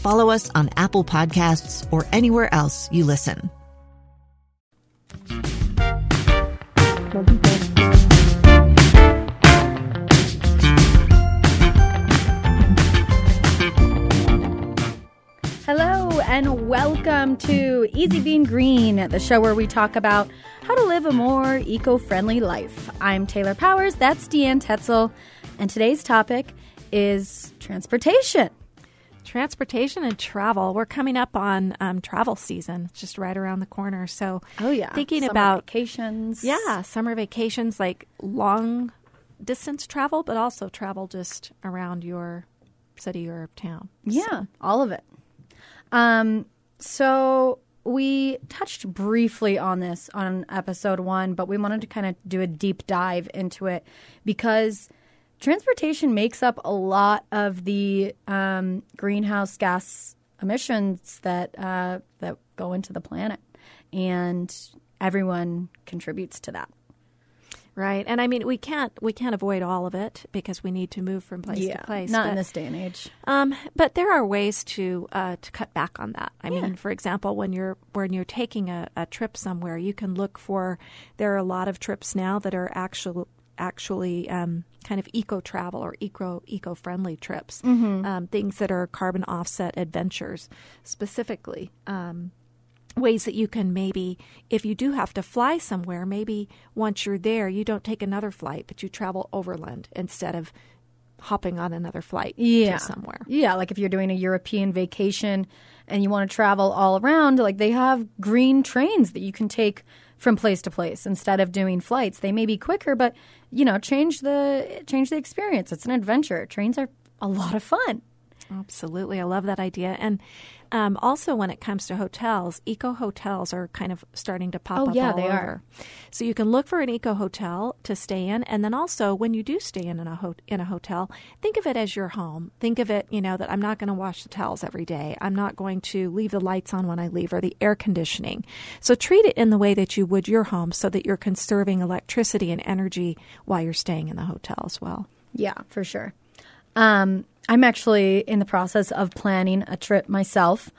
follow us on Apple Podcasts, or anywhere else you listen. Hello, and welcome to Easy Being Green, the show where we talk about how to live a more eco friendly life. I'm Taylor Powers, that's Deanne Tetzel, and today's topic is transportation. Transportation and travel. We're coming up on um, travel season, just right around the corner. So, oh yeah, thinking summer about vacations. Yeah, summer vacations, like long distance travel, but also travel just around your city or town. Yeah, so. all of it. Um, so we touched briefly on this on episode one, but we wanted to kind of do a deep dive into it because transportation makes up a lot of the um, greenhouse gas emissions that uh, that go into the planet, and everyone contributes to that. Right, and I mean we can't we can't avoid all of it because we need to move from place yeah, to place. Not but, in this day and age. Um, but there are ways to uh, to cut back on that. I Yeah. mean, for example, when you're when you're taking a, a trip somewhere, you can look for. There are a lot of trips now that are actual actually um, kind of eco travel or eco eco friendly trips. Um, things that are carbon offset adventures, specifically. Um, ways that you can maybe if you do have to fly somewhere maybe once you're there you don't take another flight but you travel overland instead of hopping on another flight yeah. to somewhere Yeah, like if you're doing a European vacation and you want to travel all around, like they have green trains that you can take from place to place instead of doing flights. They may be quicker, but you know, change the change the experience. It's an adventure. Trains are a lot of fun. Absolutely. I love that idea. And um, also, when it comes to hotels, eco hotels are kind of starting to pop Oh, up yeah, all they over. are. So you can look for an eco hotel to stay in, and then also when you do stay in a ho- in a hotel, think of it as your home. Think of it, you know, that I'm not going to wash the towels every day. I'm not going to leave the lights on when I leave or the air conditioning. So treat it in the way that you would your home, so that you're conserving electricity and energy while you're staying in the hotel as well. Yeah, for sure. Um, I'm actually in the process of planning a trip myself.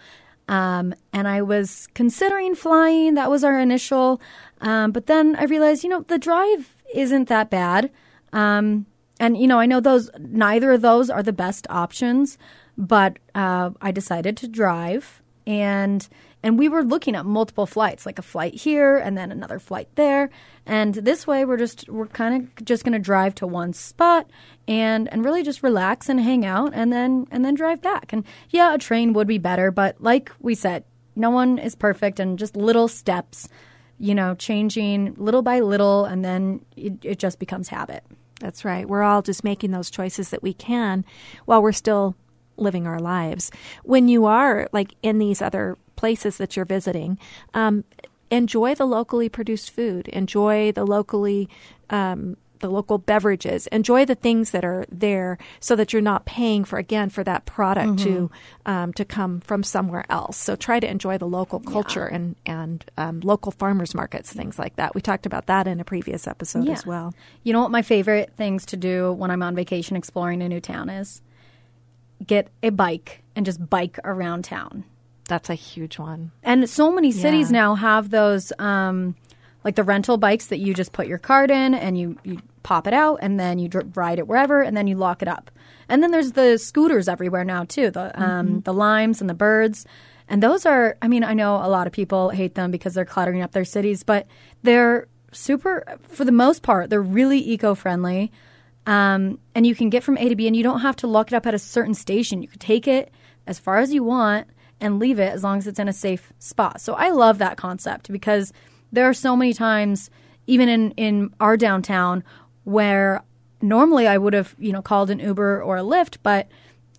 Um, and I was considering flying. That was our initial. Um, but then I realized, you know, the drive isn't that bad. Um, and, you know, I know those, neither of those are the best options, but uh, I decided to drive. And and we were looking at multiple flights, like a flight here and then another flight there. And this way, we're just we're kind of just going to drive to one spot and and really just relax and hang out, and then and then drive back. And yeah, a train would be better, but like we said, no one is perfect, and just little steps, you know, changing little by little, and then it, it just becomes habit. That's right. We're all just making those choices that we can while we're still living our lives. When you are like in these other places that you're visiting, um, enjoy the locally produced food. Enjoy the locally. Um, the local beverages, enjoy the things that are there, so that you're not paying for again for that product to um, to come from somewhere else. So try to enjoy the local culture and and um, local farmers markets, things like that. We talked about that in a previous episode Yeah. as well. You know what my favorite things to do when I'm on vacation exploring a new town is? Get a bike and just bike around town. That's a huge one. And so many cities Yeah. now have those, um, like the rental bikes that you just put your card in and you, you pop it out and then you dr- ride it wherever and then you lock it up. And then there's the scooters everywhere now too, the um, the limes and the birds. And those are, I mean, I know a lot of people hate them because they're cluttering up their cities, but they're super, for the most part, they're really eco friendly. Um, and you can get from A to B, and you don't have to lock it up at a certain station. You can take it as far as you want and leave it as long as it's in a safe spot. So I love that concept because there are so many times, even in, in our downtown, where normally I would have, you know, called an Uber or a Lyft, but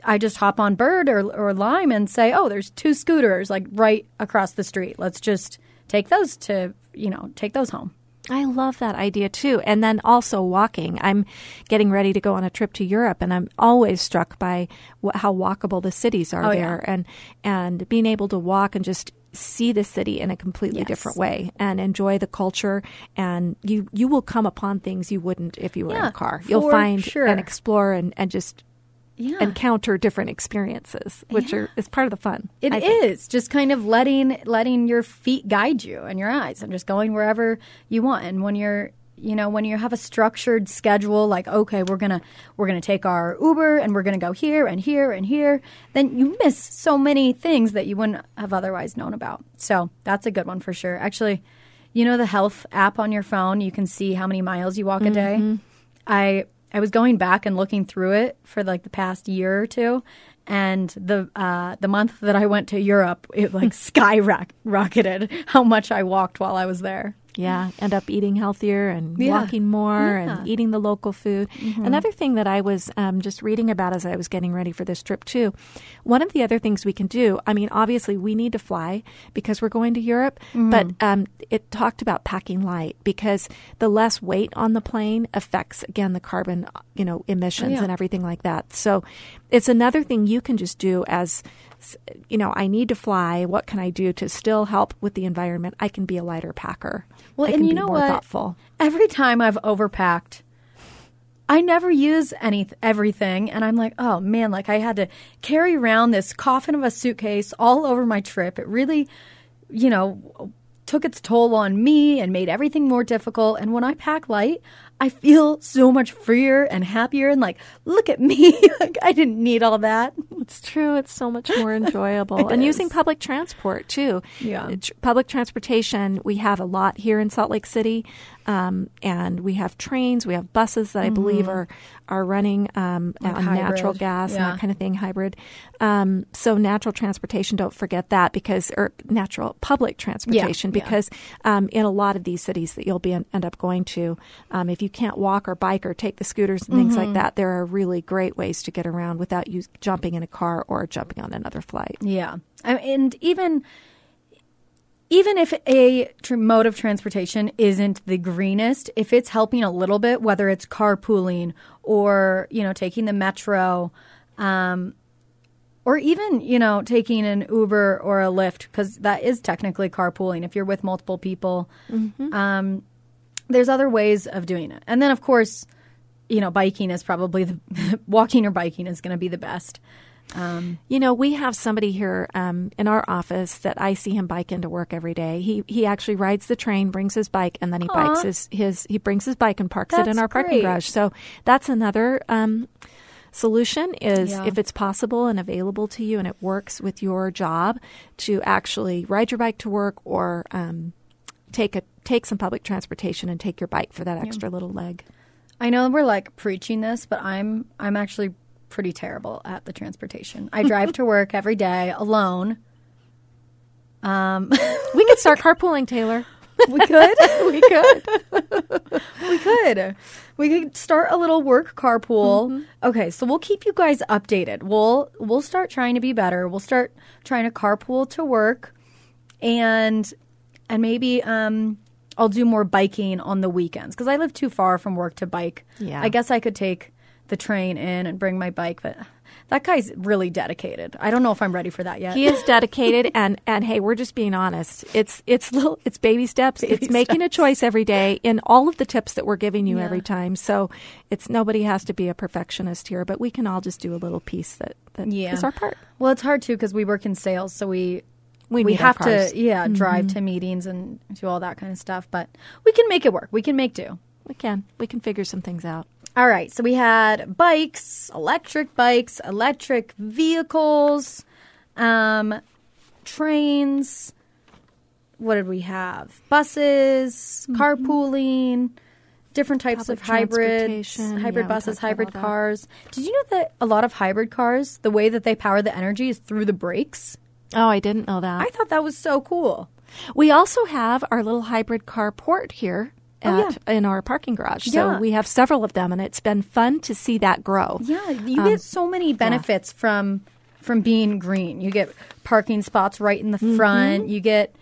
I just hop on Bird or, or Lime and say, oh, there's two scooters like right across the street. Let's just take those to, you know, take those home. I love that idea too. And then also walking. I'm getting ready to go on a trip to Europe, and I'm always struck by wh- how walkable the cities are Oh, there, yeah. and and being able to walk and just see the city in a completely Yes. different way and enjoy the culture and you you will come upon things you wouldn't if you were in a car you'll find sure. and explore and, and just Yeah. encounter different experiences which are is part of the fun It I is. Think. just kind of letting letting your feet guide you and your eyes and just going wherever you want. And when you're you know when you have a structured schedule like okay we're gonna we're gonna take our uber and we're gonna go here and here and here then you miss so many things that you wouldn't have otherwise known about. So that's a good one for sure. Actually you know the health app on your phone? You can see how many miles you walk a day? Mm-hmm. I i was going back and looking through it for like the past year or two and the uh, the month that I went to Europe, it like skyrocketed how much I walked while I was there. Yeah, end up eating healthier and Yeah. walking more Yeah. and eating the local food. Another thing that I was um, just reading about as I was getting ready for this trip, too, one of the other things we can do, I mean, obviously we need to fly because we're going to Europe, but um, it talked about packing light because the less weight on the plane affects, again, the carbon, you know, emissions yeah. and everything like that. So it's another thing you can just do as you know, I need to fly. What can I do to still help with the environment? I can be a lighter packer. Well, I and you know what? thoughtful. Every time I've overpacked, I never use any everything, and I'm like, oh man, like I had to carry around this coffin of a suitcase all over my trip. It really, you know, took its toll on me and made everything more difficult. And when I pack light, I feel so much freer and happier, and like, look at me, like I didn't need all that. It's true. It's so much more enjoyable. and using public transport, too. Yeah. Public transportation, we have a lot here in Salt Lake City. Um, and we have trains, we have buses that I believe are, are running um, Mm-hmm. Like on natural hybrid. gas and that kind of thing, hybrid. Um, so, natural transportation, don't forget that because, or natural public transportation, yeah. because um, in a lot of these cities that you'll be end up going to, um, if you can't walk or bike or take the scooters and things Mm-hmm. like that, there are really great ways to get around without you jumping in a car or jumping on another flight. Yeah, and even even if a tr- mode of transportation isn't the greenest, if it's helping a little bit, whether it's carpooling or you know taking the metro, um, or even you know taking an Uber or a Lyft, because that is technically carpooling if you're with multiple people. Um, there's other ways of doing it, and then of course, you know, biking is probably the walking or biking is going to be the best. You know, we have somebody here um, in our office that I see him bike into work every day. He he actually rides the train, brings his bike, and then he bikes his, his he brings his bike and parks it in That's our parking great. garage. So that's another um, solution is Yeah. if it's possible and available to you and it works with your job to actually ride your bike to work or um, take a take some public transportation and take your bike for that extra little leg. I know we're like preaching this, but I'm I'm actually pretty terrible at the transportation. I drive to work every day alone. Um, We could start carpooling, Taylor. We could. we could. we could. We could start a little work carpool. Okay, so we'll keep you guys updated. We'll we'll start trying to be better. We'll start trying to carpool to work and and maybe um I'll do more biking on the weekends because I live too far from work to bike. Yeah. I guess I could take the train in and bring my bike, but that guy's really dedicated. I don't know if I'm ready for that yet. He is dedicated, and and hey, we're just being honest. It's it's little it's baby steps. it's making a choice every day in all of the tips that we're giving you Yeah. every time. So it's nobody has to be a perfectionist here, but we can all just do a little piece that that is Yeah. our part. Well, it's hard too because we work in sales, so we We we have to yeah drive mm-hmm. to meetings and do all that kind of stuff. But we can make it work. We can make do. We can we can figure some things out. All right, so we had bikes, electric bikes, electric vehicles. Um, trains. What did we have? Buses, carpooling, different types Public of hybrids, hybrid Yeah, buses, hybrid cars. Did you know that a lot of hybrid cars, the way that they power the energy is through the brakes? Oh, I didn't know that. I thought that was so cool. We also have our little hybrid car port here Oh, at, in our parking garage. So we have several of them, and it's been fun to see that grow. Yeah, you Um, get so many benefits from from being green. You get parking spots right in the front. You get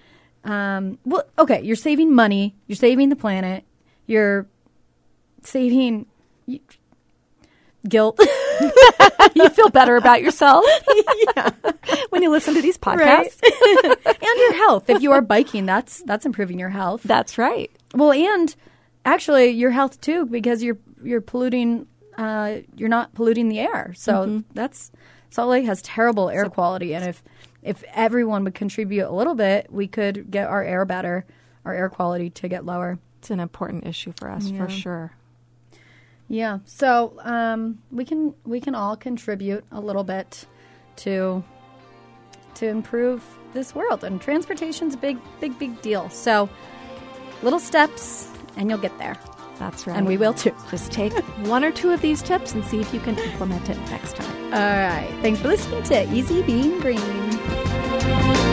um, well, okay, you're saving money. You're saving the planet. You're saving you, guilt. you feel better about yourself when you listen to these podcasts. Right. and your health. If you are biking, that's that's improving your health. That's right. Well, and actually your health too, because you're you're polluting. Uh, you're not polluting the air, so Mm-hmm. that's Salt Lake has terrible air quality, and if if everyone would contribute a little bit, we could get our air better, our air quality to get lower. It's an important issue for us for sure. Yeah, so um, we can we can all contribute a little bit to to improve this world, and transportation's a big big big deal. So little steps, and you'll get there. That's right. And we will too. Just take one or two of these tips and see if you can implement it next time. All right. Thanks for listening to Easy Being Green.